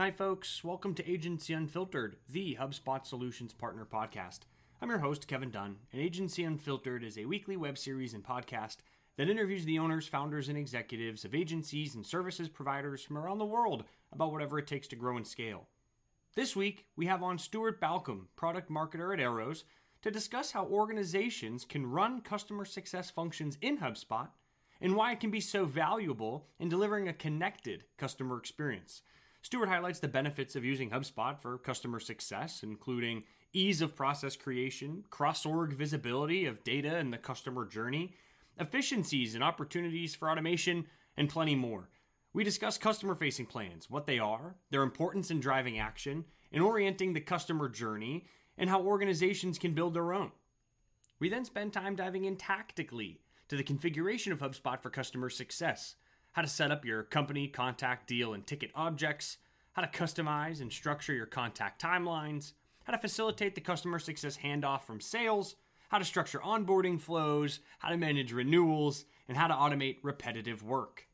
Hi, folks. Welcome to Agency Unfiltered, the HubSpot Solutions Partner Podcast. I'm your host, Kevin Dunn, and Agency Unfiltered is a weekly web series and podcast that interviews the owners, founders, and executives of agencies and services providers from around the world about whatever it takes to grow and scale. This week, we have on Stuart Balcombe, product marketer at Arrows, to discuss how organizations can run customer success functions in HubSpot and why it can be so valuable in delivering a connected customer experience. Stuart highlights the benefits of using HubSpot for customer success, including ease of process creation, cross org visibility of data and the customer journey, efficiencies and opportunities for automation, and plenty more. We discuss customer facing plans, what they are, their importance in driving action, and orienting the customer journey, and how organizations can build their own. We then spend time diving in tactically to the configuration of HubSpot for customer success how to set up your company, contact, deal, and ticket objects, how to customize and structure your contact timelines, how to facilitate the customer success handoff from sales, how to structure onboarding flows, how to manage renewals, and how to automate repetitive work.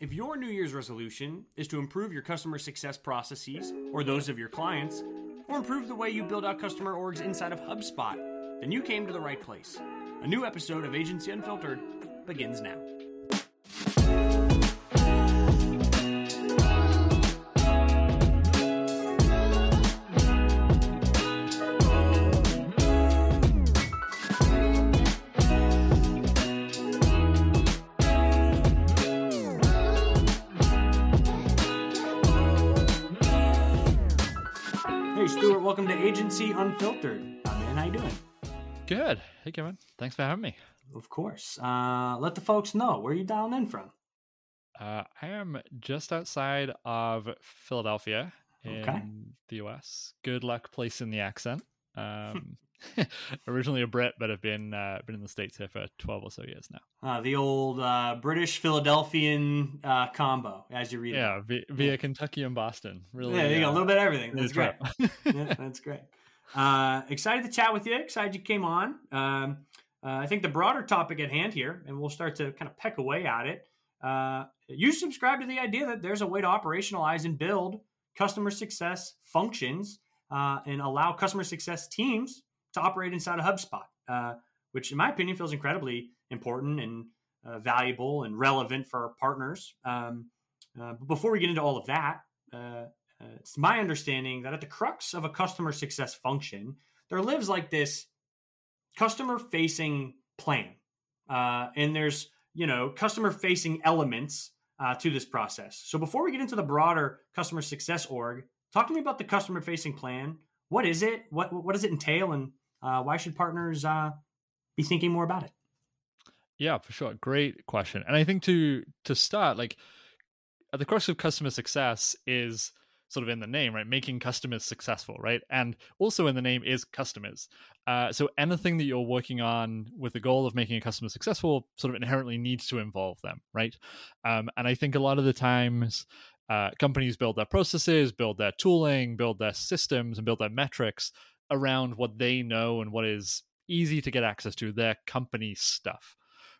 If your New Year's resolution is to improve your customer success processes or those of your clients, or improve the way you build out customer orgs inside of HubSpot, then you came to the right place. A new episode of Agency Unfiltered begins now. Welcome Unfiltered. Uh, man, how you doing? Good. Hey, Kevin. Thanks for having me. Of course. Uh, let the folks know where you dialing in from. Uh, I am just outside of Philadelphia in Okay. the US. Good luck placing the accent. Um, originally a Brit, but I've been uh, been in the states here for twelve or so years now. Uh, the old uh, British Philadelphian uh, combo, as you read. It. Yeah, via, via Kentucky and Boston. Really, yeah, you go. A uh, little bit of everything. That's great. yeah, that's great. Uh, excited to chat with you. Excited you came on. Um, uh, I think the broader topic at hand here, and we'll start to kind of peck away at it. Uh, you subscribe to the idea that there's a way to operationalize and build customer success functions uh, and allow customer success teams to operate inside of HubSpot, uh, which, in my opinion, feels incredibly important and uh, valuable and relevant for our partners. Um, uh, but before we get into all of that, uh, it's my understanding that at the crux of a customer success function, there lives like this customer facing plan. Uh, and there's, you know, customer facing elements uh, to this process. So before we get into the broader customer success org, talk to me about the customer facing plan. What is it? What, what does it entail? And uh, why should partners uh, be thinking more about it? Yeah, for sure. Great question. And I think to to start, like at the crux of customer success is sort of in the name, right? Making customers successful, right? And also in the name is customers. Uh, so anything that you're working on with the goal of making a customer successful sort of inherently needs to involve them, right? Um, and I think a lot of the times uh, companies build their processes, build their tooling, build their systems, and build their metrics around what they know and what is easy to get access to, their company stuff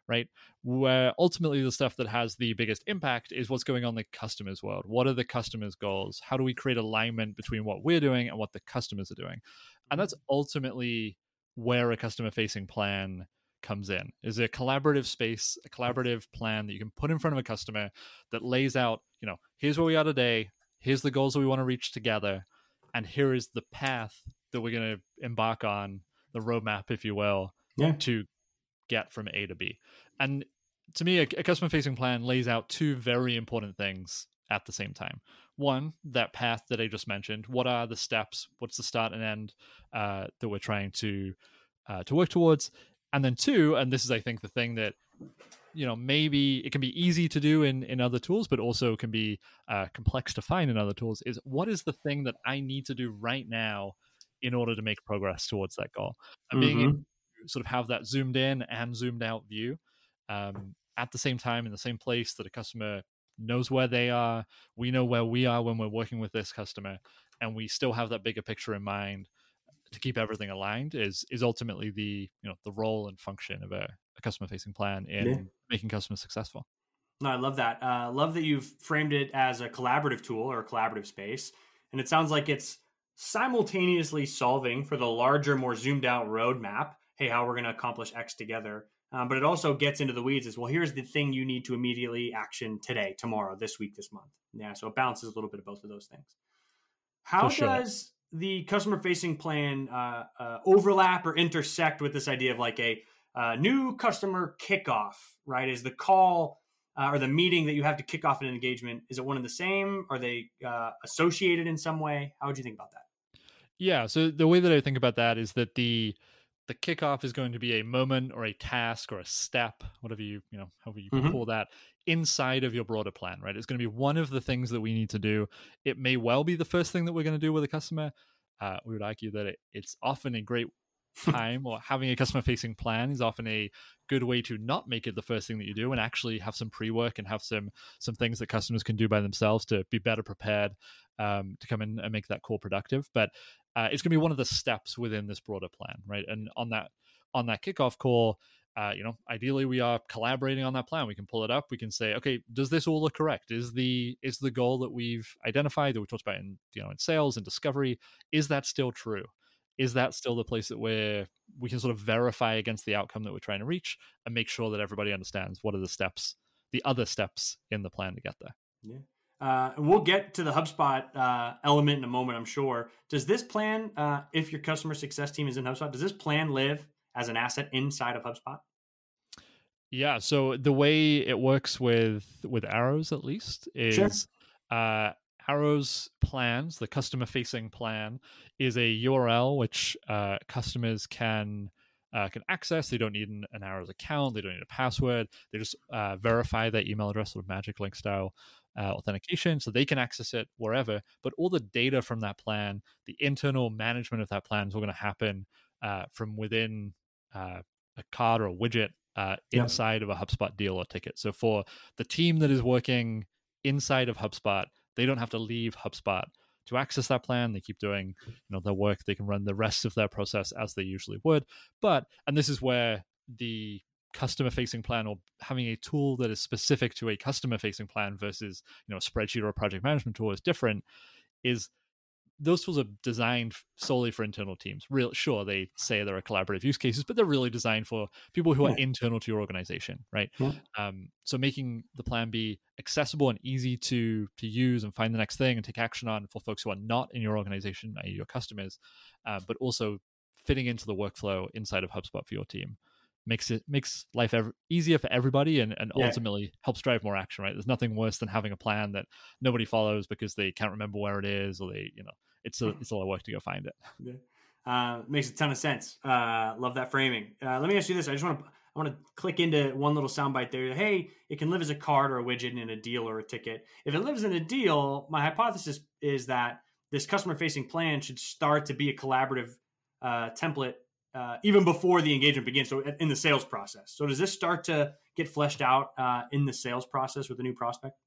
right? Where ultimately the stuff that has the biggest impact is what's going on in the customer's world. What are the customer's goals? How do we create alignment between what we're doing and what the customers are doing? And that's mm-hmm. ultimately where a customer facing plan comes in is a collaborative space a collaborative plan that you can put in front of a customer that lays out you know here's where we are today here's the goals that we want to reach together and here is the path that we're going to embark on the roadmap if you will Yeah. to get from A to B. And to me, a, a customer facing plan lays out two very important things at the same time. One, that path that I just mentioned. What are the steps? What's the start and end uh, that we're trying to uh, to work towards? And then two, and this is I think the thing that you know maybe it can be easy to do in in other tools, but also can be uh, complex to find in other tools. Is what is the thing that I need to do right now in order to make progress towards that goal? And being Mhm. able to sort of have that zoomed in and zoomed out view um, at the same time in the same place that a customer knows where they are. We know where we are when we're working with this customer, and we still have that bigger picture in mind to keep everything aligned. Is is ultimately the you know the role and function of a, a customer facing plan in Yeah. making customers successful. No, I love that. Uh, love that you've framed it as a collaborative tool or a collaborative space. and it sounds like it's simultaneously solving for the larger, more zoomed out roadmap. Hey, how we're going to accomplish X together. Um, but it also gets into the weeds as well. Here's the thing you need to immediately action today, tomorrow, this week, this month. Yeah, so it balances a little bit of both of those things. How sure. does the customer facing plan uh, uh, overlap or intersect with this idea of like a uh, new customer kickoff? Right, is the call uh, or the meeting that you have to kick off an engagement is it one and the same? Are they uh, associated in some way? How would you think about that? Yeah, so the way that I think about that is that the the kickoff is going to be a moment or a task or a step, whatever you, you know, however you mm-hmm. call that, inside of your broader plan, right? It's going to be one of the things that we need to do. It may well be the first thing that we're going to do with a customer. Uh, we would argue that it, it's often a great time or having a customer facing plan is often a good way to not make it the first thing that you do and actually have some pre-work and have some some things that customers can do by themselves to be better prepared um, to come in and make that call productive but uh, it's going to be one of the steps within this broader plan, right? And on that on that kickoff call, uh, you know, ideally we are collaborating on that plan. We can pull it up. We can say, okay, does this all look correct? Is the is the goal that we've identified that we talked about in you know in sales and discovery is that still true? Is that still the place that we're we can sort of verify against the outcome that we're trying to reach and make sure that everybody understands what are the steps, the other steps in the plan to get there? Yeah. Uh, and we'll get to the HubSpot uh, element in a moment, I'm sure. Does this plan, uh, if your customer success team is in HubSpot, does this plan live as an asset inside of HubSpot? Yeah. So the way it works with with Arrows, at least, is sure. Uh, Arrows plans, the customer facing plan, is a URL which uh, customers can. Uh, can access. They don't need an, an, Arrows account. They don't need a password. They just uh, verify their email address, sort of magic link style, uh, authentication so they can access it wherever. But all the data from that plan, the internal management of that plan is all going to happen uh, from within uh, a card or a widget uh, inside of a HubSpot deal or ticket. So for the team that is working inside of HubSpot, they don't have to leave HubSpot to access that plan. They keep doing, you know, their work. They can run the rest of their process as they usually would. But and this is where the customer facing plan or having a tool that is specific to a customer facing plan versus you know a spreadsheet or a project management tool is different is those tools are designed solely for internal teams. Real sure they say there are collaborative use cases, but they're really designed for people who are internal to your organization, right? Yeah. Um, so making the plan be accessible and easy to to use and find the next thing and take action on for folks who are not in your organization, i.e., your customers, uh, but also fitting into the workflow inside of HubSpot for your team makes it makes life ever, easier for everybody and, and yeah. ultimately helps drive more action right there's nothing worse than having a plan that nobody follows because they can't remember where it is or they you know it's a it's a lot of work to go find it yeah. uh, makes a ton of sense uh, love that framing uh, let me ask you this i just want to I want to click into one little soundbite there. Hey, it can live as a card or a widget in a deal or a ticket. If it lives in a deal, my hypothesis is that this customer facing plan should start to be a collaborative uh, template uh, even before the engagement begins. So in the sales process. So does this start to get fleshed out uh, in the sales process with a new prospect?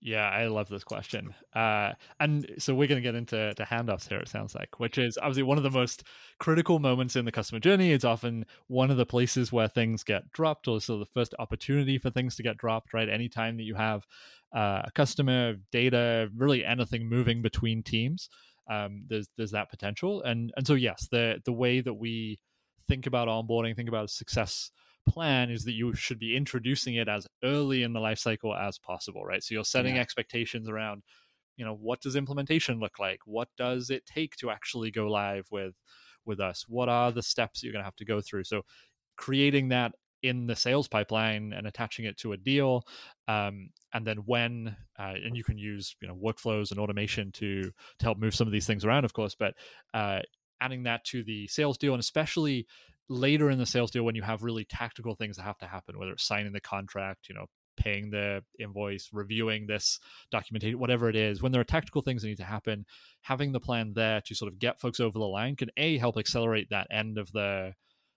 Yeah, I love this question. Uh, and so we're going to get into to handoffs here, it sounds like, which is obviously one of the most critical moments in the customer journey. It's often one of the places where things get dropped, or so the first opportunity for things to get dropped, right? Anytime that you have uh, a customer, data, really anything moving between teams, um, there's there's that potential. And and so yes, the the way that we think about onboarding, think about success plan is that you should be introducing it as early in the life cycle as possible, right? So you're setting yeah. expectations around, you know, what does implementation look like? What does it take to actually go live with with us? What are the steps you're going to have to go through? So creating that in the sales pipeline and attaching it to a deal um, and then when uh, and you can use you know workflows and automation to to help move some of these things around of course but uh, adding that to the sales deal and especially later in the sales deal when you have really tactical things that have to happen whether it's signing the contract you know paying the invoice reviewing this documentation whatever it is when there are tactical things that need to happen having the plan there to sort of get folks over the line can a help accelerate that end of the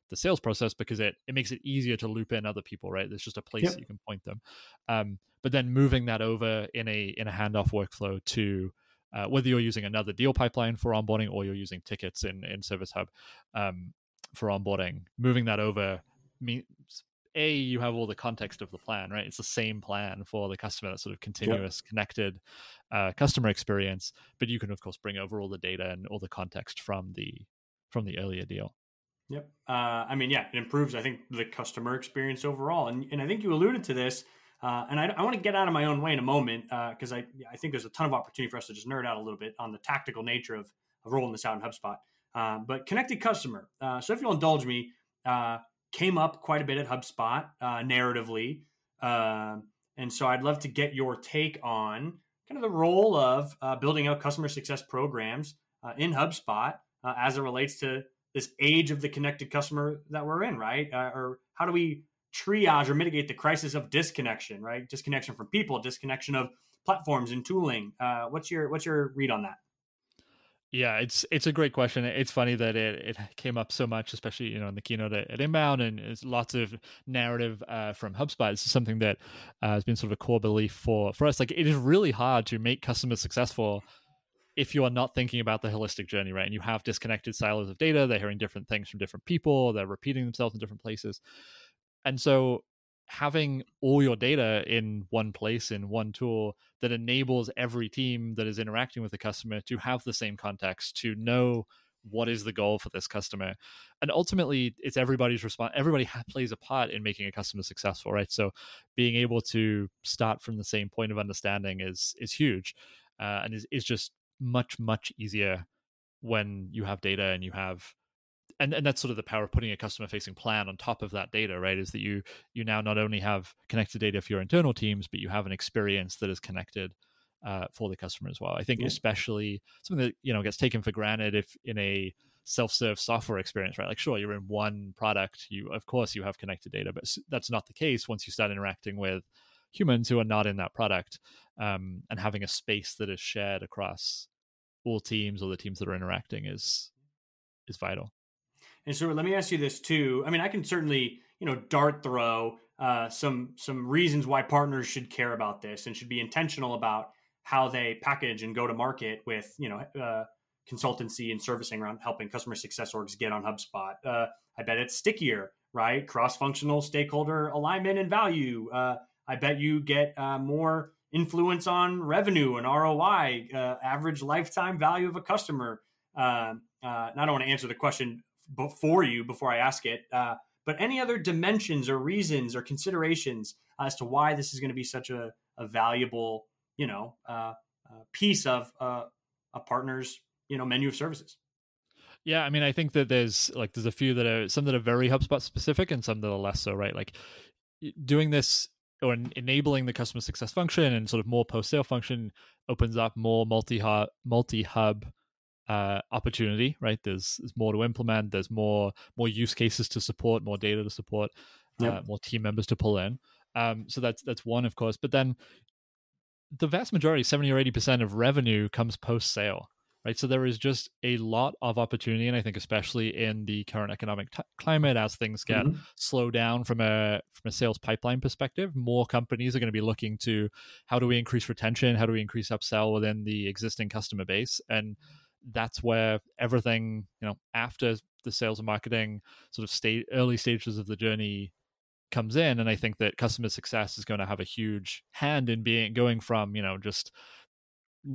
the sales process because it it makes it easier to loop in other people right there's just a place yep. you can point them um, but then moving that over in a in a handoff workflow to uh, whether you're using another deal pipeline for onboarding or you're using tickets in in service hub um, for onboarding moving that over means a you have all the context of the plan right it's the same plan for the customer that sort of continuous yep. connected uh, customer experience but you can of course bring over all the data and all the context from the from the earlier deal yep uh, i mean yeah it improves i think the customer experience overall and, and i think you alluded to this uh, and I, I want to get out of my own way in a moment because uh, I, I think there's a ton of opportunity for us to just nerd out a little bit on the tactical nature of, of rolling this out in HubSpot. Uh, but connected customer. Uh, so if you'll indulge me, uh, came up quite a bit at HubSpot uh, narratively. Uh, and so I'd love to get your take on kind of the role of uh, building out customer success programs in HubSpot as it relates to this age of the connected customer that we're in, right? Or how do we triage or mitigate the crisis of disconnection, right? Disconnection from people, disconnection of platforms and tooling. what's your what's your read on that? Yeah, it's it's a great question. It's funny that it, it came up so much, especially you know in the keynote at, at Inbound, and it's lots of narrative uh, from HubSpot. It's something that uh, has been sort of a core belief for for us. Like it is really hard to make customers successful if you are not thinking about the holistic journey, right? And you have disconnected silos of data. They're hearing different things from different people. They're repeating themselves in different places, and so having all your data in one place in one tool that enables every team that is interacting with the customer to have the same context to know what is the goal for this customer. And ultimately it's everybody's response everybody ha- plays a part in making a customer successful right? So being able to start from the same point of understanding is is huge uh, and is, is just much much easier when you have data and you have and and that's sort of the power of putting a customer facing plan on top of that data right is that you you now not only have connected data for your internal teams but you have an experience that is connected uh, for the customer as well i think yeah. especially something that you know gets taken for granted if in a self-serve software experience right like sure you're in one product you of course you have connected data but that's not the case once you start interacting with humans who are not in that product um, and having a space that is shared across all teams or the teams that are interacting is is vital and so let me ask you this too. I mean, I can certainly, you know, dart throw uh, some some reasons why partners should care about this and should be intentional about how they package and go to market with, you know, uh, consultancy and servicing around helping customer success orgs get on HubSpot. Uh, I bet it's stickier, right? Cross functional stakeholder alignment and value. Uh, I bet you get uh, more influence on revenue and ROI, uh, average lifetime value of a customer. Uh, uh, I don't want to answer the question before you before I ask it. Uh, but any other dimensions or reasons or considerations as to why this is going to be such a, a valuable, you know, uh, uh, piece of uh, a partner's, you know, menu of services? Yeah, I mean, I think that there's like there's a few that are some that are very HubSpot specific and some that are less so, right? Like doing this or enabling the customer success function and sort of more post sale function opens up more multi multi hub uh, opportunity, right? There's, there's more to implement. There's more more use cases to support, more data to support, yep. uh, more team members to pull in. Um, so that's that's one, of course. But then the vast majority, seventy or eighty percent of revenue comes post sale, right? So there is just a lot of opportunity, and I think especially in the current economic t- climate, as things get mm-hmm. slow down from a from a sales pipeline perspective, more companies are going to be looking to how do we increase retention, how do we increase upsell within the existing customer base, and that's where everything you know after the sales and marketing sort of state early stages of the journey comes in and i think that customer success is going to have a huge hand in being going from you know just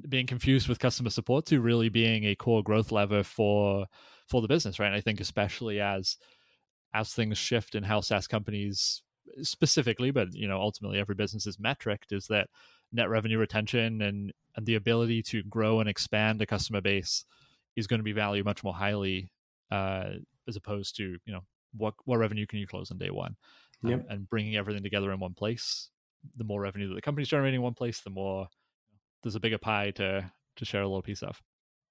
being confused with customer support to really being a core growth lever for for the business right? And i think especially as as things shift in how SaaS companies specifically but you know ultimately every business is metric is that net revenue retention and and the ability to grow and expand a customer base is going to be valued much more highly uh, as opposed to you know what what revenue can you close on day one um, yep. and bringing everything together in one place the more revenue that the company's generating in one place the more there's a bigger pie to to share a little piece of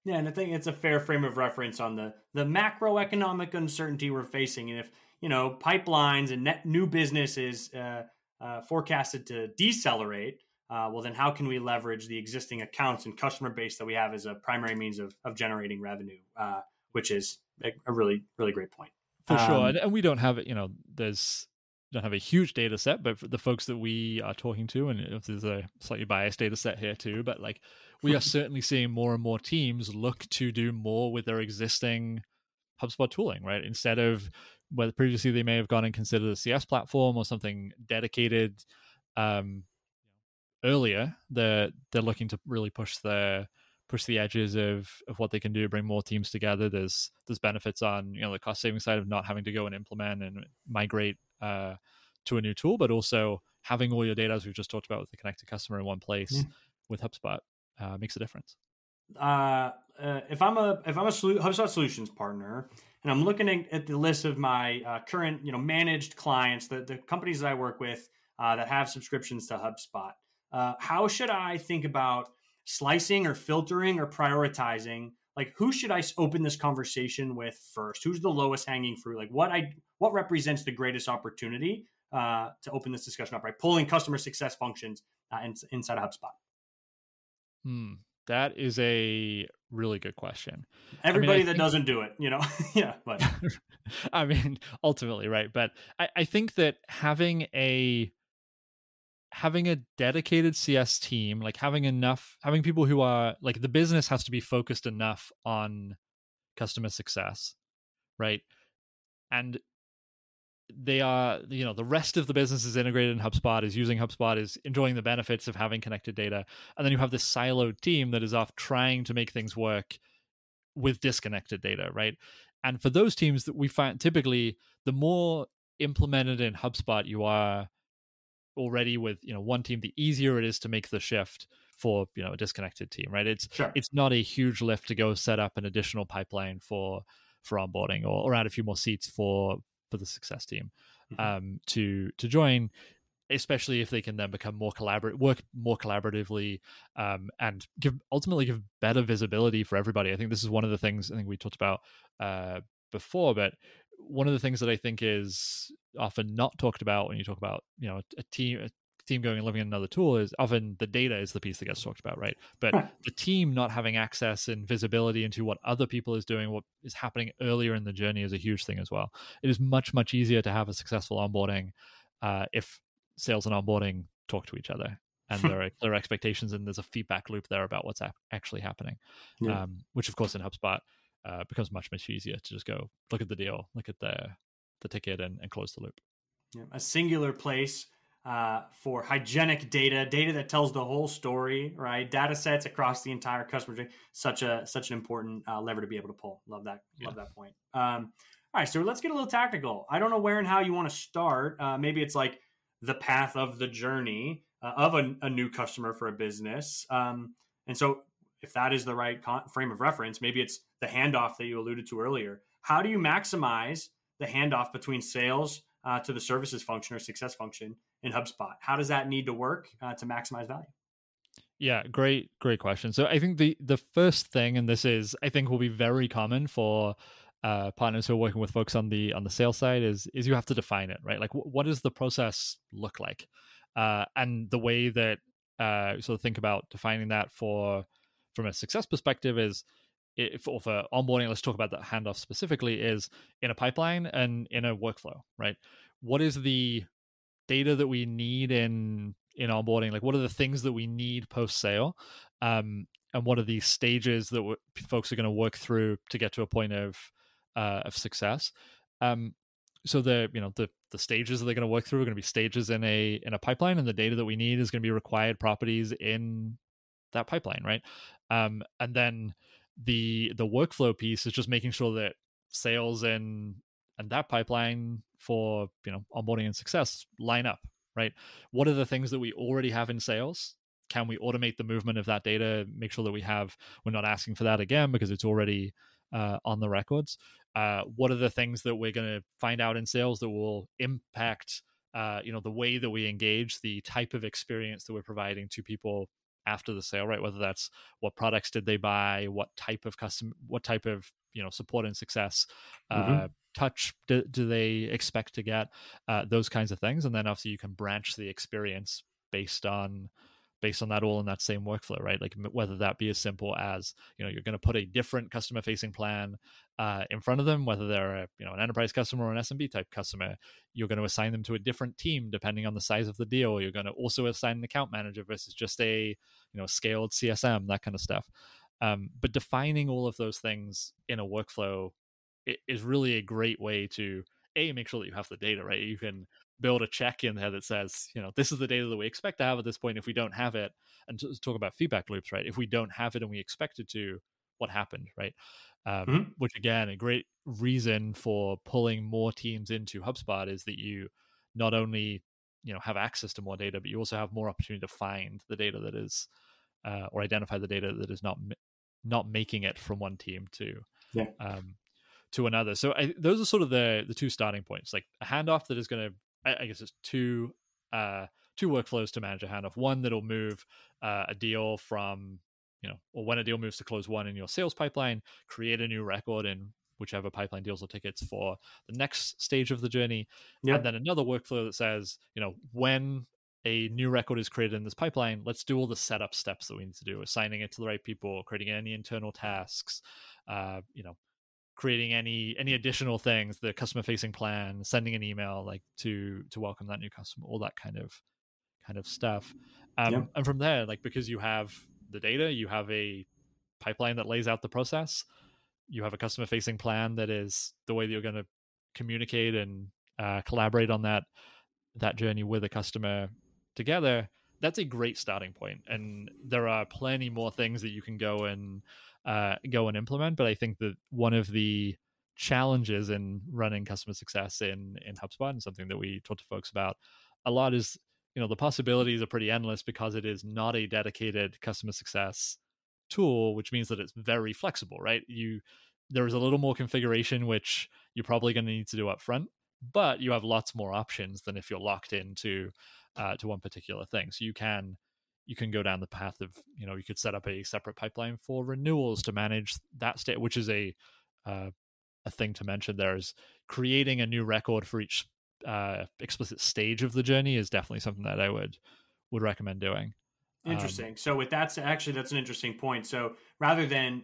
yeah and i think it's a fair frame of reference on the the macroeconomic uncertainty we're facing and if you know pipelines and net new business is uh, uh, forecasted to decelerate uh, well, then how can we leverage the existing accounts and customer base that we have as a primary means of, of generating revenue, uh, which is a really, really great point. For um, sure. And, and, we don't have it, you know, there's, don't have a huge data set, but the folks that we are talking to, and if there's a slightly biased data set here too, but like we are certainly seeing more and more teams look to do more with their existing HubSpot tooling, right? Instead of whether previously they may have gone and considered a CS platform or something dedicated um, earlier, they're they're looking to really push the push the edges of of what they can do, bring more teams together. There's there's benefits on you know the cost saving side of not having to go and implement and migrate uh, to a new tool, but also having all your data, as we've just talked about, with the connected customer in one place yeah. with HubSpot uh, makes a difference. Uh, uh, if I'm a if I'm a HubSpot solutions partner and I'm looking at the list of my uh, current you know managed clients, the the companies that I work with uh, that have subscriptions to HubSpot, uh, how should I think about slicing or filtering or prioritizing? Like who should I open this conversation with first? Who's the lowest hanging fruit? Like what I what represents the greatest opportunity uh, to open this discussion up? Right, pulling customer success functions in, inside of HubSpot. Hmm. That is a really good question. Everybody I mean, I that think, doesn't do it, you know, yeah. But I mean, ultimately, right? But I, I think that having a having a dedicated CS team, like having enough, having people who are like the business has to be focused enough on customer success, right? And they are you know the rest of the business is integrated in hubspot is using hubspot is enjoying the benefits of having connected data and then you have this siloed team that is off trying to make things work with disconnected data right and for those teams that we find typically the more implemented in hubspot you are already with you know one team the easier it is to make the shift for you know a disconnected team right it's sure. it's not a huge lift to go set up an additional pipeline for for onboarding or, or add a few more seats for for the success team mm-hmm. um, to to join especially if they can then become more collaborate work more collaboratively um, and give ultimately give better visibility for everybody i think this is one of the things i think we talked about uh, before but one of the things that i think is often not talked about when you talk about you know a team team going and living in another tool is often the data is the piece that gets talked about, right? But the team not having access and visibility into what other people is doing, what is happening earlier in the journey is a huge thing as well. It is much, much easier to have a successful onboarding uh, if sales and onboarding talk to each other and there are clear expectations and there's a feedback loop there about what's actually happening, yeah. um, which of course in HubSpot uh, becomes much, much easier to just go look at the deal, look at the, the ticket and, and close the loop. Yeah, a singular place uh, for hygienic data, data that tells the whole story, right? Data sets across the entire customer journey. Such a such an important uh, lever to be able to pull. Love that. Yeah. Love that point. Um, all right, so let's get a little tactical. I don't know where and how you want to start. Uh, maybe it's like the path of the journey uh, of a, a, new customer for a business. Um, and so, if that is the right con- frame of reference, maybe it's the handoff that you alluded to earlier. How do you maximize the handoff between sales uh, to the services function or success function in HubSpot? How does that need to work uh, to maximize value? Yeah, great, great question. So I think the the first thing, and this is I think will be very common for uh, partners who are working with folks on the on the sales side, is is you have to define it, right? Like, w- what does the process look like? Uh, and the way that uh, sort of think about defining that for from a success perspective is if or for onboarding, let's talk about the handoff specifically, is in a pipeline and in a workflow, right? What is the data that we need in in onboarding? Like, what are the things that we need post sale? Um, and what are the stages that folks are going to work through to get to a point of uh, of success? Um, so the you know the the stages that they're going to work through are going to be stages in a in a pipeline, and the data that we need is going to be required properties in that pipeline, right? Um, and then the the workflow piece is just making sure that sales and and that pipeline for you know onboarding and success line up right? What are the things that we already have in sales? Can we automate the movement of that data make sure that we have we're not asking for that again because it's already uh, on the records? Uh, what are the things that we're going to find out in sales that will impact uh, you know the way that we engage the type of experience that we're providing to people after the sale right whether that's what products did they buy what type of custom what type of you know support and success mm-hmm. uh, touch do, do, they expect to get uh, those kinds of things and then obviously you can branch the experience based on based on that all in that same workflow right? Like whether that be as simple as you know you're going to put a different customer facing plan uh, in front of them whether they're a you know an enterprise customer or an smb type customer you're going to assign them to a different team depending on the size of the deal. You're going to also assign an account manager versus just a you know scaled csm that kind of stuff. Um, but defining all of those things in a workflow is really a great way to a make sure that you have the data right? You can build a check in there that says you know this is the data that we expect to have at this point if we don't have it and to talk about feedback loops right if we don't have it and we expect it to what happened right um, mm-hmm. which again a great reason for pulling more teams into hubspot is that you not only you know have access to more data but you also have more opportunity to find the data that is uh, or identify the data that is not not making it from one team to yeah. um, to another. So I, those are sort of the the two starting points. Like a handoff that is going to, I, I, guess, it's two uh, two workflows to manage a handoff. One that'll move uh, a deal from you know, or when a deal moves to closed won in your sales pipeline, create a new record in whichever pipeline deals or tickets for the next stage of the journey. Yep. And then another workflow that says, you know, when a new record is created in this pipeline, let's do all the setup steps that we need to do, assigning it to the right people, creating any internal tasks, uh, you know, creating any any additional things, the customer facing plan, sending an email like to to welcome that new customer, all that kind of kind of stuff. Um, yeah. And from there, like because you have the data, you have a pipeline that lays out the process, you have a customer facing plan that is the way that you're going to communicate and uh, collaborate on that that journey with a customer together that's a great starting point and there are plenty more things that you can go and uh, go and implement but i think that one of the challenges in running customer success in in hubspot and something that we talk to folks about a lot is you know the possibilities are pretty endless because it is not a dedicated customer success tool which means that it's very flexible right you there is a little more configuration which you're probably going to need to do up front but you have lots more options than if you're locked into uh, to one particular thing. So you can you can go down the path of you know you could set up a separate pipeline for renewals to manage that state, which is a uh, a thing to mention. There is creating a new record for each uh, explicit stage of the journey is definitely something that I would would recommend doing. Um, interesting. Um, so with that, actually, that's an interesting point. So rather than,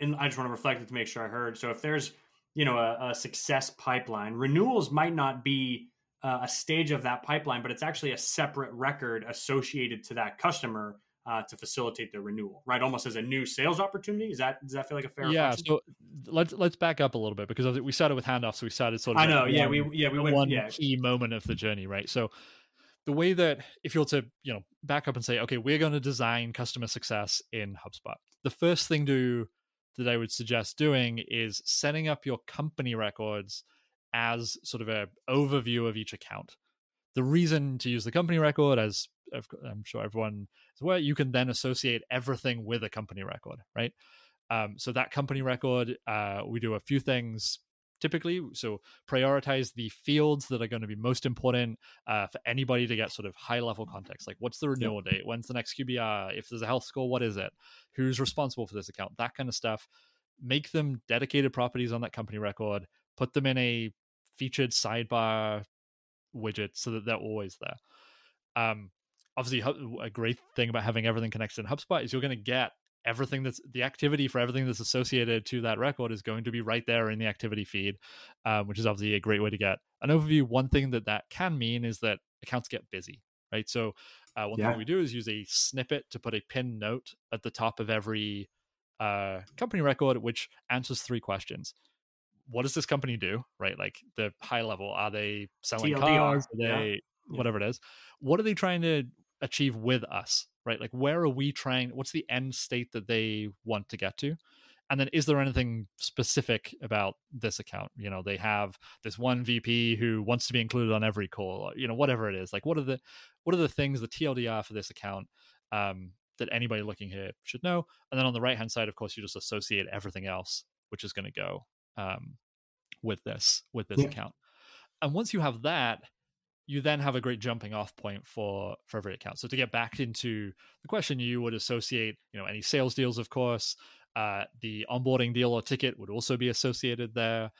and I just want to reflect it to make sure I heard. So if there's you know a, a success pipeline, renewals might not be uh, a stage of that pipeline, but it's actually a separate record associated to that customer uh, to facilitate the renewal, right? Almost as a new sales opportunity. Is that does that feel like a fair? Yeah. So let's let's back up a little bit because we started with handoffs. So we started sort of. I know. yeah. One, we yeah we went one yeah. key moment of the journey, right? So the way that if you're to you know back up and say, okay, we're going to design customer success in HubSpot. The first thing to that I would suggest doing is setting up your company records as sort of a overview of each account. The reason to use the company record, as I'm sure everyone is aware, you can then associate everything with a company record, right? Um, so that company record, uh, we do a few things typically. So prioritize the fields that are going to be most important uh, for anybody to get sort of high level context. Like what's the renewal date? When's the next QBR? If there's a health score, what is it? Who's responsible for this account? That kind of stuff. Make them dedicated properties on that company record. Put them in a featured sidebar widget so that they're always there. Um, obviously, a great thing about having everything connected in HubSpot is you're going to get everything that's the activity for everything that's associated to that record is going to be right there in the activity feed, um, which is obviously a great way to get an overview. One thing that that can mean is that accounts get busy, right? So uh, one yeah. thing we do is use a snippet to put a pin note at the top of every uh, company record, which answers three questions what does this company do? Right, like the high level. Are they selling TLDR. cars? Are they yeah. whatever it is? What are they trying to achieve with us? Right, like where are we trying? What's the end state that they want to get to? And then, is there anything specific about this account? You know, they have this one VP who wants to be included on every call. You know, whatever it is. Like, what are the what are the things the TLDR for this account um, that anybody looking here should know? And then on the right hand side, of course, you just associate everything else, which is going to go um, with this with this yeah. account. And once you have that, you then have a great jumping off point for for every account. So to get back into the question, you would associate you know any sales deals, of course. Uh, the onboarding deal or ticket would also be associated there.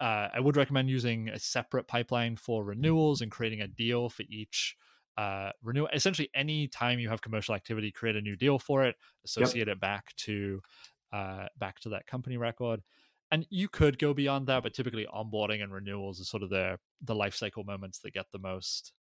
Uh, I would recommend using a separate pipeline for renewals and creating a deal for each uh, renewal. Essentially, any time you have commercial activity, create a new deal for it, associate yep. it back to uh, back to that company record and you could go beyond that, but typically onboarding and renewals is sort of the the life cycle moments that get the most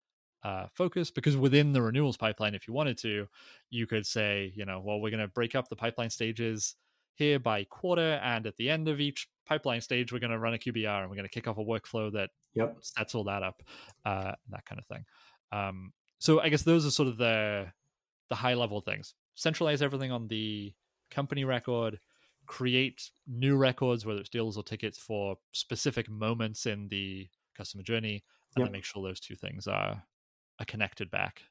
uh, focus because within the renewals pipeline, if you wanted to, you could say, you know, well, we're going to break up the pipeline stages here by quarter, and at the end of each pipeline stage, we're going to run a QBR and we're going to kick off a workflow that yep. sets all that up, uh, that kind of thing. Um, so I guess those are sort of the the high level things. Centralize everything on the company record, create new records, whether it's deals or tickets for specific moments in the customer journey, and yep. then make sure those two things are are connected back.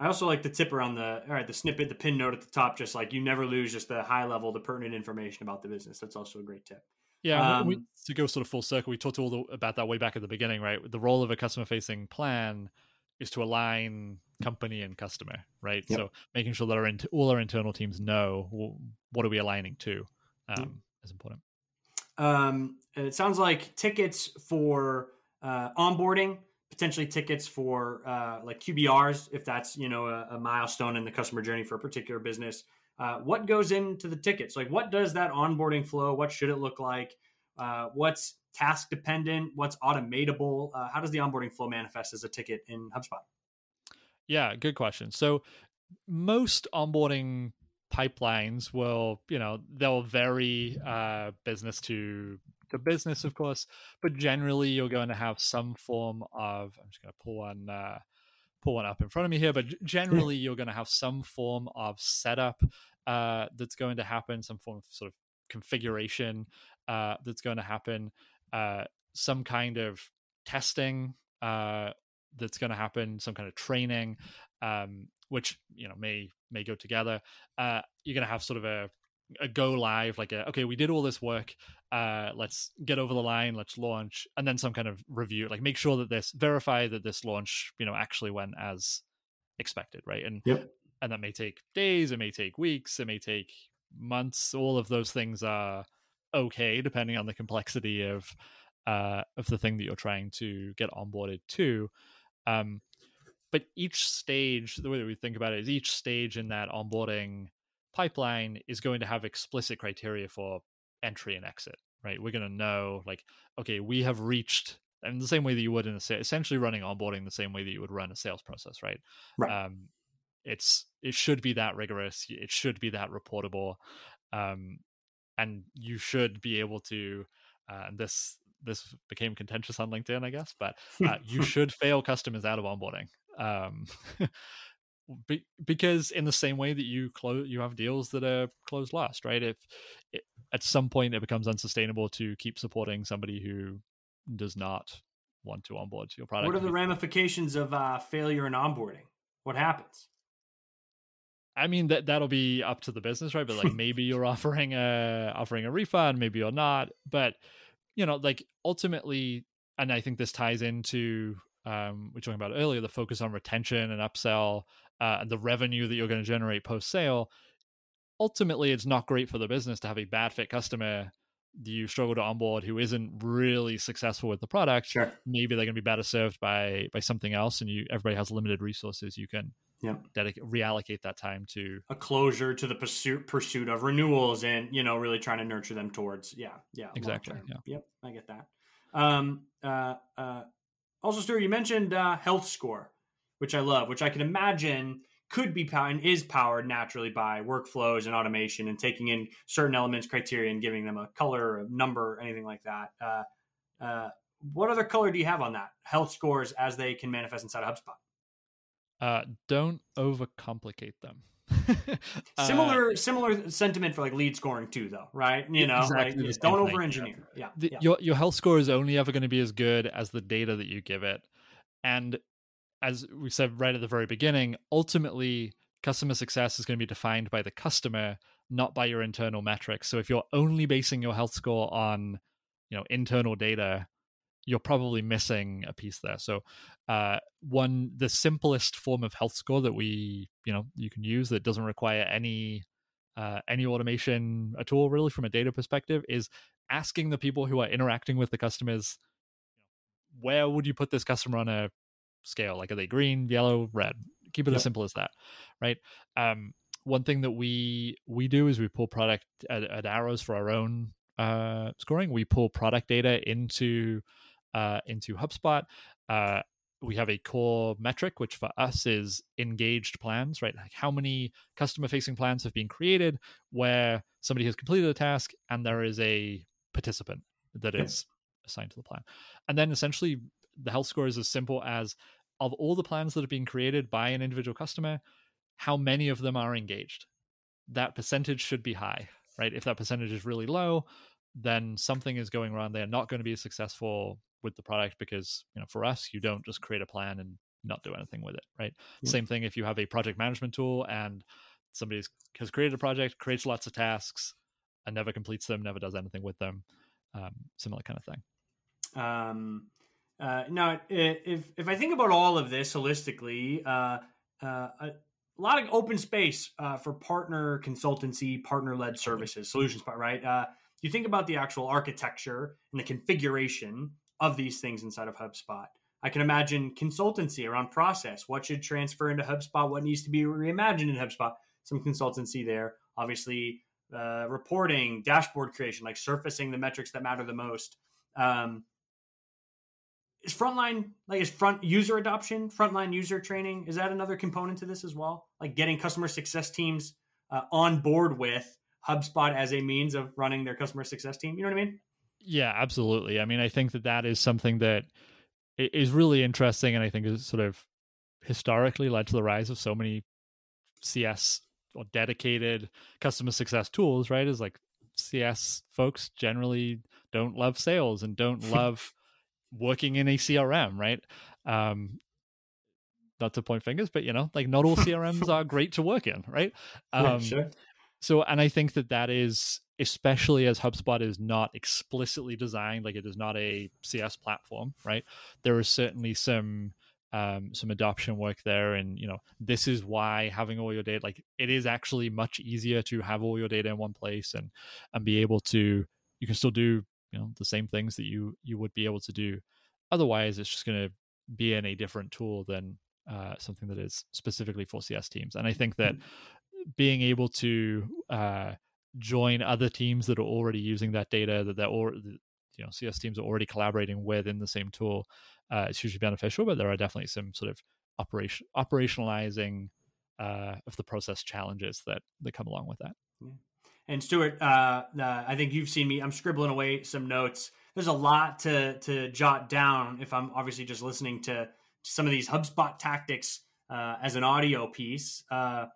I also like the tip around the all right, the snippet, the pin note at the top, just like you never lose just the high level, the pertinent information about the business. That's also a great tip. Yeah, um, we, to go sort of full circle, we talked all the, about that way back at the beginning, right? The role of a customer facing plan is to align company and customer, right? Yep. So making sure that our all our internal teams know what are we aligning to um, is important. Um, it sounds like tickets for uh, onboarding, potentially tickets for uh, like QBRs, if that's you know a, a, milestone in the customer journey for a particular business. Uh, what goes into the tickets? Like, what does that onboarding flow? What should it look like? Uh, what's task dependent? What's automatable? Uh, how does the onboarding flow manifest as a ticket in HubSpot? Yeah, good question. So most onboarding pipelines will, you know, they'll vary uh, business to to business, of course, but generally you're going to have some form of. I'm just going to pull one uh, pull one up in front of me here, but generally you're going to have some form of setup uh, that's going to happen, some form of sort of configuration uh, that's going to happen, uh, some kind of testing uh, that's going to happen, some kind of training, um, which you know may may go together. Uh, you're going to have sort of a a go live, like a okay, we did all this work. Uh, let's get over the line. Let's launch, and then some kind of review, like make sure that this verify that this launch, you know, actually went as expected, right? And yep. and that may take days, it may take weeks, it may take months. All of those things are okay, depending on the complexity of uh, of the thing that you're trying to get onboarded to. Um, but each stage, the way that we think about it is each stage in that onboarding pipeline is going to have explicit criteria for entry and exit, right? We're going to know, like, okay, we have reached, and the same way that you would in a essentially running onboarding the same way that you would run a sales process, right? Right. Um, it's it should be that rigorous. It should be that reportable, um, and you should be able to. Uh, and this this became contentious on LinkedIn, I guess, but uh, you should fail customers out of onboarding. Um, be, because in the same way that you close, you have deals that are closed last, right? If it, at some point it becomes unsustainable to keep supporting somebody who does not want to onboard to your product. What are the ramifications of uh, failure in onboarding? What happens? I mean that that'll be up to the business, right? But like maybe you're offering a offering a refund, maybe you're not. But you know, like ultimately, and I think this ties into um, we are talking about earlier, the focus on retention and upsell, uh, and the revenue that you're going to generate post sale. Ultimately, it's not great for the business to have a bad fit customer you struggle to onboard who isn't really successful with the product. Sure. Maybe they're going to be better served by by something else, and you everybody has limited resources. You can yeah. Dedicate reallocate that time to a closure to the pursuit pursuit of renewals and you know really trying to nurture them towards yeah yeah exactly yeah. yep i get that. Um uh uh also Stuart, you mentioned uh health score which i love which i can imagine could be powered and is powered naturally by workflows and automation and taking in certain elements criteria and giving them a color a number anything like that. Uh uh what other color do you have on that? Health scores as they can manifest inside of hubspot uh, don't overcomplicate them. similar uh, similar sentiment for like lead scoring too though right? You know exactly like, don't over engineer yeah, yeah, yeah, your your health score is only ever going to be as good as the data that you give it. And as we said right at the very beginning ultimately customer success is going to be defined by the customer not by your internal metrics. So if you're only basing your health score on you know internal data you're probably missing a piece there. So, uh, one the simplest form of health score that we you know you can use that doesn't require any uh, any automation at all, really, from a data perspective, is asking the people who are interacting with the customers, where would you put this customer on a scale? Like, are they green, yellow, red? Keep it yep. as simple as that, right? Um, one thing that we we do is we pull product at, at arrows for our own uh, scoring. We pull product data into uh, into HubSpot. Uh, we have a core metric, which for us is engaged plans, right? Like how many customer facing plans have been created where somebody has completed a task and there is a participant that is assigned to the plan. And then essentially the health score is as simple as of all the plans that have been created by an individual customer, how many of them are engaged? That percentage should be high, right? If that percentage is really low, then something is going wrong. They're not going to be successful with the product because, you know, for us, you don't just create a plan and not do anything with it, right? Yeah. Same thing if you have a project management tool and somebody has created a project, creates lots of tasks, and never completes them, never does anything with them. Um, similar kind of thing. Um, uh, now, if if I think about all of this holistically, uh, uh, a lot of open space uh, for partner consultancy, partner led services, solutions, right? Uh, you think about the actual architecture and the configuration of these things inside of HubSpot. I can imagine consultancy around process. What should transfer into HubSpot? What needs to be reimagined in HubSpot? Some consultancy there. Obviously, uh, reporting, dashboard creation, like surfacing the metrics that matter the most. Um, is frontline like is front user adoption, frontline user training? Is that another component to this as well? Like getting customer success teams uh, on board with HubSpot as a means of running their customer success team. You know what I mean? Yeah, absolutely. I mean, I think that that is something that is really interesting, and I think is sort of historically led to the rise of so many CS or dedicated customer success tools. Right? Is like CS folks generally don't love sales and don't love working in a CRM. Right? Um, not to point fingers, but you know, like not all CRMs are great to work in, right? Um, yeah, sure. So, and I think that that is especially as HubSpot is not explicitly designed, like it is not a CS platform, right? There is certainly some um, some adoption work there, and you know this is why having all your data, like it is actually much easier to have all your data in one place and and be able to you can still do you know the same things that you you would be able to do. Otherwise, it's just going to be in a different tool than uh, something that is specifically for CS teams. And I think that mm-hmm being able to uh, join other teams that are already using that data that they're all you know CS teams are already collaborating with in the same tool uh, it's hugely beneficial. But there are definitely some sort of operation operationalizing uh, of the process challenges that that come along with that. Yeah. And Stuart, uh, uh, I think you've seen me. I'm scribbling away some notes. There's a lot to to jot down if I'm obviously just listening to some of these HubSpot tactics uh, as an audio piece. Uh,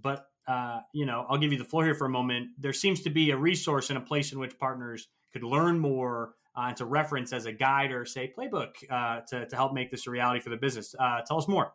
but uh, you know, I'll give you the floor here for a moment. There seems to be a resource and a place in which partners could learn more uh, and to reference as a guide or say playbook uh, to, to help make this a reality for the business. Uh, tell us more.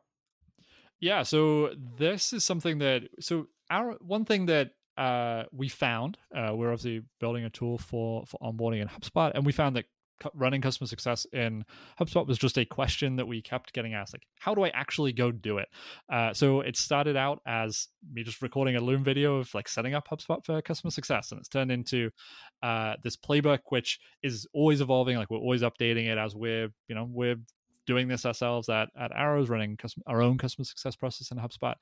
Yeah, so this is something that so our one thing that uh, we found uh, we're obviously building a tool for for onboarding in HubSpot, and we found that running customer success in HubSpot was just a question that we kept getting asked like how do I actually go do it? Uh, so it started out as me just recording a Loom video of like setting up HubSpot for customer success and it's turned into uh, this playbook which is always evolving like we're always updating it as we're you know we're doing this ourselves at, at Arrows running custom, our own customer success process in HubSpot.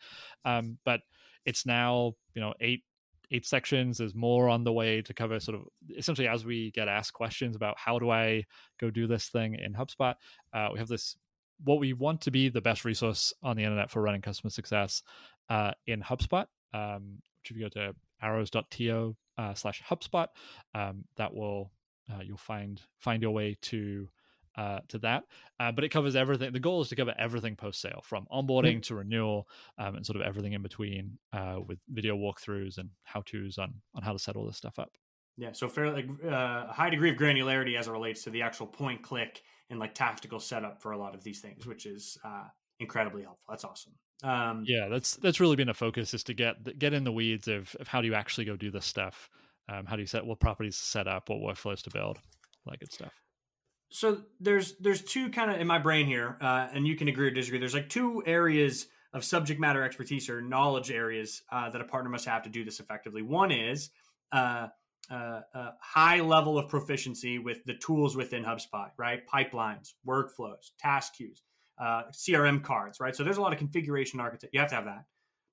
Um, but it's now you know eight eight sections. There's more on the way to cover sort of essentially as we get asked questions about how do I go do this thing in HubSpot. Uh, we have this what we want to be the best resource on the internet for running customer success uh, in HubSpot. Um, which if you go to arrows.to uh, slash HubSpot, um, that will uh, you'll find find your way to uh, to that. Uh, but it covers everything. The goal is to cover everything post sale from onboarding to renewal um, and sort of everything in between uh, with video walkthroughs and how to's on, on how to set all this stuff up. Yeah, so fairly uh, high degree of granularity as it relates to the actual point click and like tactical setup for a lot of these things, which is uh, incredibly helpful. That's awesome. Um, yeah, that's that's really been a focus is to get get in the weeds of, of how do you actually go do this stuff. Um, how do you set what properties to set up, what workflows to build, like good stuff so there's there's two kind of in my brain here, uh, and you can agree or disagree. There's like two areas of subject matter expertise or knowledge areas uh, that a partner must have to do this effectively. One is uh, uh a high level of proficiency with the tools within HubSpot, right? Pipelines, workflows, task queues, uh, CRM cards, right? So there's a lot of configuration architect. You have to have that,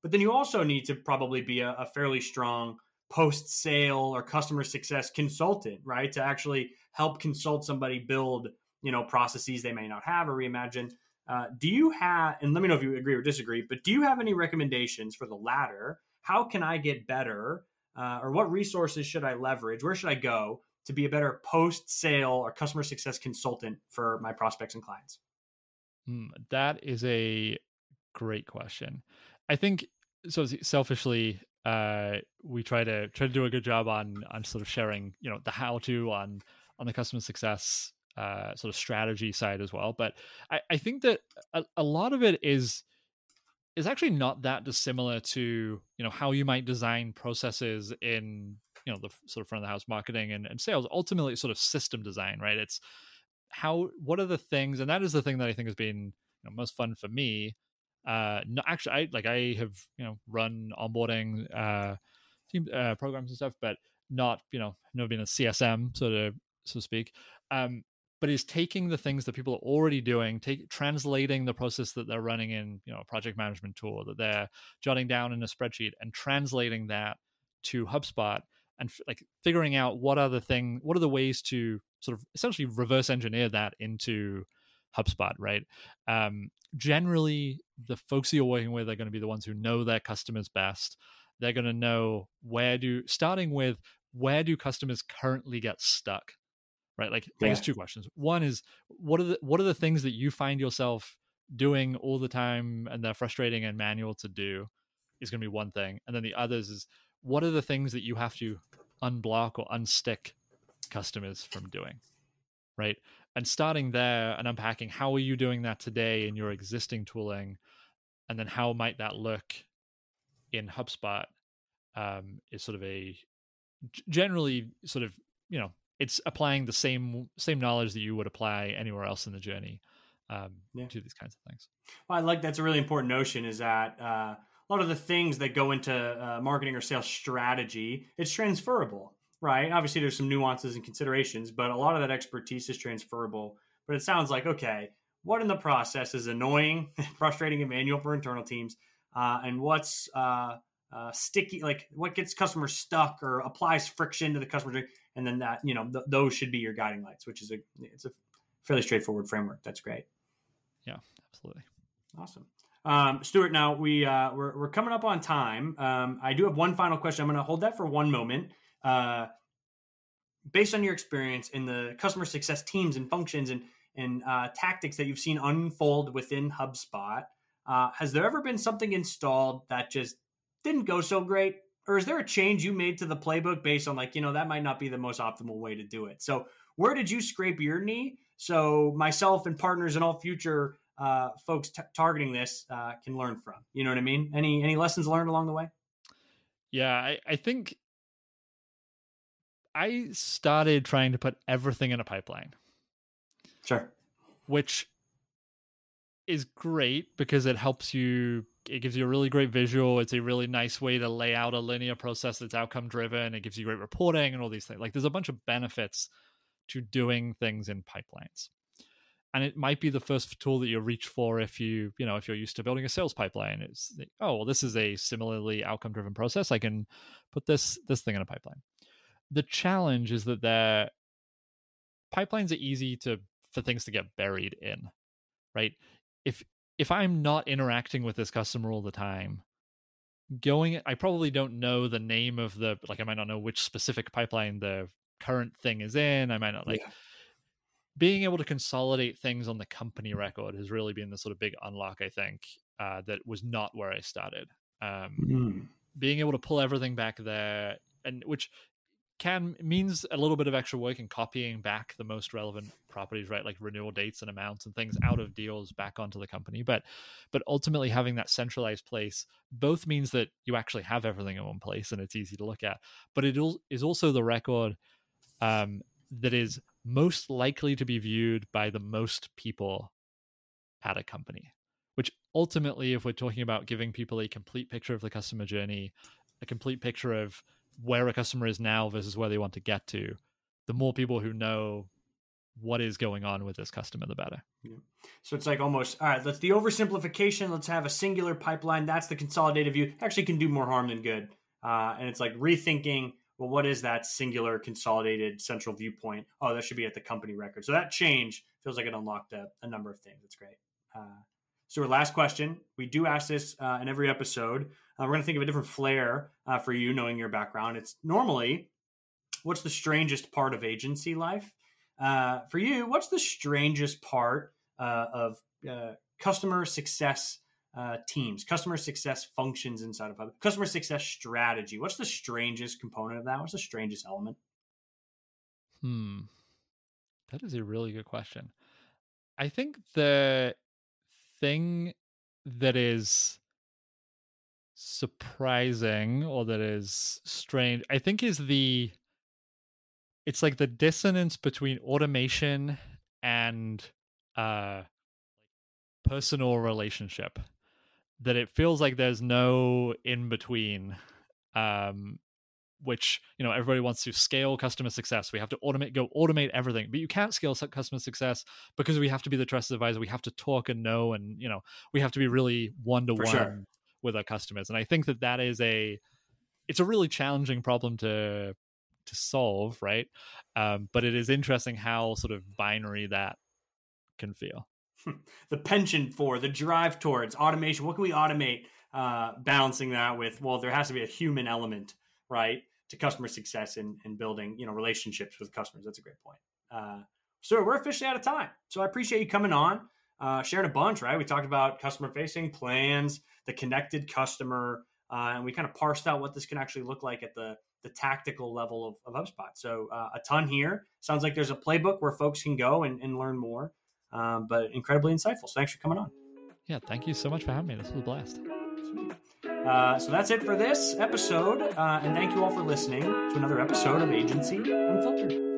but then you also need to probably be a, a fairly strong post sale or customer success consultant, right? To actually help consult somebody build, you know, processes they may not have or reimagine. Uh, do you have, and let me know if you agree or disagree, but do you have any recommendations for the latter? How can I get better? Uh, or what resources should I leverage? Where should I go to be a better post sale or customer success consultant for my prospects and clients? Mm, that is a great question. I think so. Selfishly, uh, we try to try to do a good job on on sort of sharing, you know, the how to on on the customer success uh, sort of strategy side as well. But I, I think that a, a lot of it is is actually not that dissimilar to you know how you might design processes in you know the sort of front of the house marketing and, and sales ultimately sort of system design right it's how what are the things and that is the thing that i think has been you know, most fun for me uh no, actually i like i have you know run onboarding uh team uh, programs and stuff but not you know never been a csm sort of so to speak. Um but is taking the things that people are already doing, take translating the process that they're running in, you know, a project management tool that they're jotting down in a spreadsheet and translating that to HubSpot and f- like figuring out what are the thing, what are the ways to sort of essentially reverse engineer that into HubSpot, right? Um, generally, the folks you're working with are going to be the ones who know their customers best. They're going to know where do, starting with where do customers currently get stuck right? Like I guess two questions. One is what are the what are the things that you find yourself doing all the time and they're frustrating and manual to do is going to be one thing. And then the others is what are the things that you have to unblock or unstick customers from doing? Right? And starting there and unpacking how are you doing that today in your existing tooling and then how might that look in HubSpot um, is sort of a generally sort of you know it's applying the same same knowledge that you would apply anywhere else in the journey um, yeah. to these kinds of things. Well, I like that's a really important notion. Is that uh, a lot of the things that go into uh, marketing or sales strategy, it's transferable, right? Obviously, there's some nuances and considerations, but a lot of that expertise is transferable. But it sounds like okay, what in the process is annoying, frustrating, and manual for internal teams, uh, and what's uh, uh, sticky, like what gets customers stuck or applies friction to the customer and then that you know th- those should be your guiding lights which is a it's a fairly straightforward framework that's great yeah absolutely awesome um, Stuart, now we uh, we're, we're coming up on time. Um, I do have one final question. I'm going to hold that for one moment. Uh, based on your experience in the customer success teams and functions and and uh, tactics that you've seen unfold within HubSpot, uh, has there ever been something installed that just didn't go so great? or is there a change you made to the playbook based on like you know that might not be the most optimal way to do it? So where did you scrape your knee? So myself and partners and all future uh, folks t- targeting this uh, can learn from. You know what i mean? Any any lessons learned along the way? Yeah i, I think i started trying to put everything in a pipeline sure which is great because it helps you it gives you a really great visual. It's a really nice way to lay out a linear process that's outcome driven. It gives you great reporting and all these things. Like there's a bunch of benefits to doing things in pipelines. And it might be the first tool that you reach for if you, you know, if you're used to building a sales pipeline. It's oh, well, this is a similarly outcome driven process. I can put this this thing in a pipeline. The challenge is that their pipelines are easy to for things to get buried in, right? If if I'm not interacting with this customer all the time, going I probably don't know the name of the like I might not know which specific pipeline the current thing is in. I might not like yeah. being able to consolidate things on the company record has really been the sort of big unlock, I think, uh, that was not where I started. Um, mm. Being able to pull everything back there, and which can means a little bit of extra work in copying back the most relevant properties right? Like renewal dates and amounts and things out of deals back onto the company. But but ultimately having that centralized place both means that you actually have everything in one place and it's easy to look at. But it is also the record um, that is most likely to be viewed by the most people at a company which ultimately if we're talking about giving people a complete picture of the customer journey a complete picture of where a customer is now versus where they want to get to, the more people who know what is going on with this customer, the better. Yeah. So it's like almost all right. Let's the oversimplification. Let's have a singular pipeline. That's the consolidated view. Actually, can do more harm than good. Uh, and it's like rethinking. Well, what is that singular consolidated central viewpoint? Oh, that should be at the company record. So that change feels like it unlocked a, a number of things. That's great. Uh, so, our last question we do ask this uh, in every episode. Uh, we're going to think of a different flair uh, for you, knowing your background. It's normally what's the strangest part of agency life? Uh, for you, what's the strangest part uh, of customer success teams, customer success functions inside of customer success strategy? What's the strangest component of that? What's the strangest element? Hmm. That is a really good question. I think the thing that is surprising or that is strange, I think is the it's like the dissonance between automation and uh personal relationship that it feels like there's no in between um which you know everybody wants to scale customer success. We have to automate go automate everything but you can't scale customer success because we have to be the trusted advisor. We have to talk and know and you know we have to be really one to one with our customers and i think that that is a it's a really challenging problem to to solve right um, but it is interesting how sort of binary that can feel the penchant for the drive towards automation what can we automate uh, balancing that with well there has to be a human element right to customer success and, and building you know relationships with customers. That's a great point. Uh, so we're officially out of time. So I appreciate you coming on, uh, sharing a bunch. Right, we talked about customer facing plans, the connected customer, uh, and we kind of parsed out what this can actually look like at the the tactical level of, of HubSpot. So uh, a ton here. Sounds like there's a playbook where folks can go and, and learn more. Um, but incredibly insightful. So thanks for coming on. Yeah, thank you so much for having me. This was a blast. Uh, so that's it for this episode. Uh, and thank you all for listening to another episode of Agency Unfiltered.